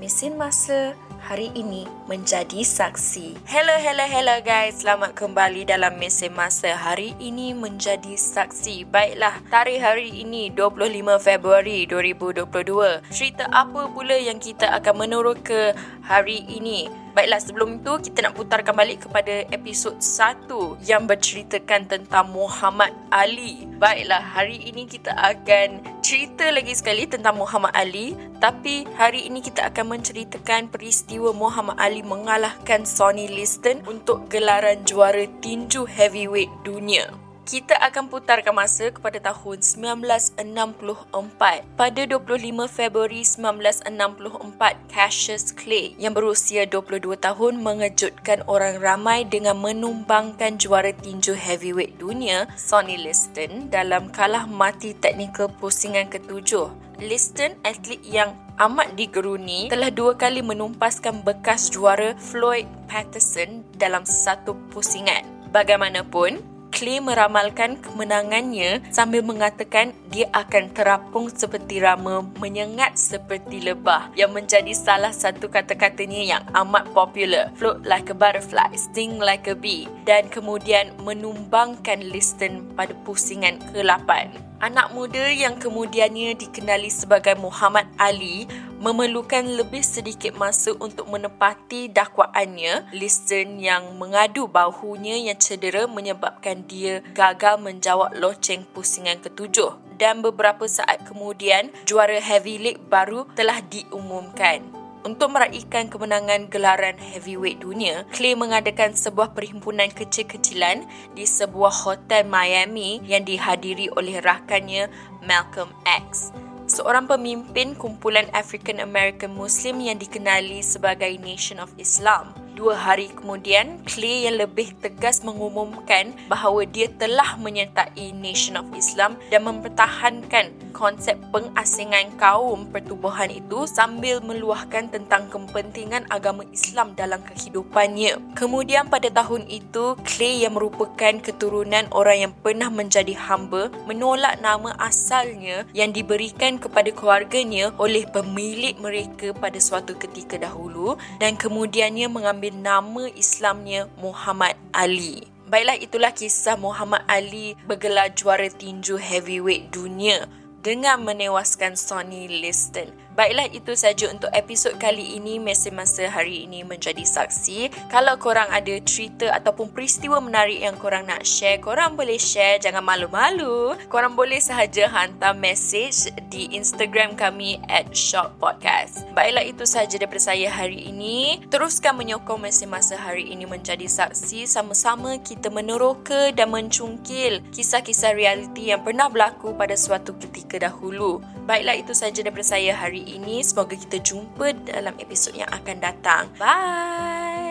Mesin Masa hari ini menjadi saksi. Hello, hello, hello guys. Selamat kembali dalam mesin masa. Hari ini menjadi saksi. Baiklah, tarikh hari ini 25 Februari 2022. Cerita apa pula yang kita akan menurut ke hari ini? Baiklah, sebelum itu kita nak putarkan balik kepada episod 1 yang berceritakan tentang Muhammad Ali. Baiklah, hari ini kita akan cerita lagi sekali tentang Muhammad Ali tapi hari ini kita akan menceritakan peristiwa Muhammad Ali mengalahkan Sonny Liston untuk gelaran juara tinju heavyweight dunia. Kita akan putarkan masa kepada tahun 1964. Pada 25 Februari 1964, Cassius Clay yang berusia 22 tahun mengejutkan orang ramai dengan menumbangkan juara tinju heavyweight dunia, Sonny Liston dalam kalah mati teknikal pusingan ketujuh. Liston, atlet yang amat digeruni, telah dua kali menumpaskan bekas juara Floyd Patterson dalam satu pusingan. Bagaimanapun, Clay meramalkan kemenangannya sambil mengatakan dia akan terapung seperti rama, menyengat seperti lebah yang menjadi salah satu kata-katanya yang amat popular. Float like a butterfly, sting like a bee dan kemudian menumbangkan Liston pada pusingan ke-8. Anak muda yang kemudiannya dikenali sebagai Muhammad Ali memerlukan lebih sedikit masa untuk menepati dakwaannya. Listen yang mengadu bahunya yang cedera menyebabkan dia gagal menjawab loceng pusingan ketujuh. Dan beberapa saat kemudian, juara heavy league baru telah diumumkan. Untuk meraihkan kemenangan gelaran heavyweight dunia, Clay mengadakan sebuah perhimpunan kecil-kecilan di sebuah hotel Miami yang dihadiri oleh rakannya Malcolm X. Seorang pemimpin kumpulan African American Muslim yang dikenali sebagai Nation of Islam. Dua hari kemudian, Clay yang lebih tegas mengumumkan bahawa dia telah menyertai Nation of Islam dan mempertahankan konsep pengasingan kaum pertubuhan itu sambil meluahkan tentang kepentingan agama Islam dalam kehidupannya. Kemudian pada tahun itu, Clay yang merupakan keturunan orang yang pernah menjadi hamba menolak nama asalnya yang diberikan kepada keluarganya oleh pemilik mereka pada suatu ketika dahulu dan kemudiannya mengambil nama Islamnya Muhammad Ali. Baiklah itulah kisah Muhammad Ali bergelar juara tinju heavyweight dunia dengan menewaskan Sonny Liston. Baiklah itu saja untuk episod kali ini. Mesin Masa hari ini menjadi saksi. Kalau korang ada cerita ataupun peristiwa menarik yang korang nak share Korang boleh share. Jangan malu-malu. Korang boleh sahaja hantar message di Instagram kami at Shop Podcast Baiklah itu sahaja daripada saya hari ini. Teruskan menyokong Mesin Masa hari ini menjadi saksi. Sama-sama kita meneroka dan mencungkil Kisah-kisah realiti yang pernah berlaku pada suatu ketika dahulu Baiklah itu sahaja daripada saya hari ini. Semoga kita jumpa dalam episod yang akan datang. Bye!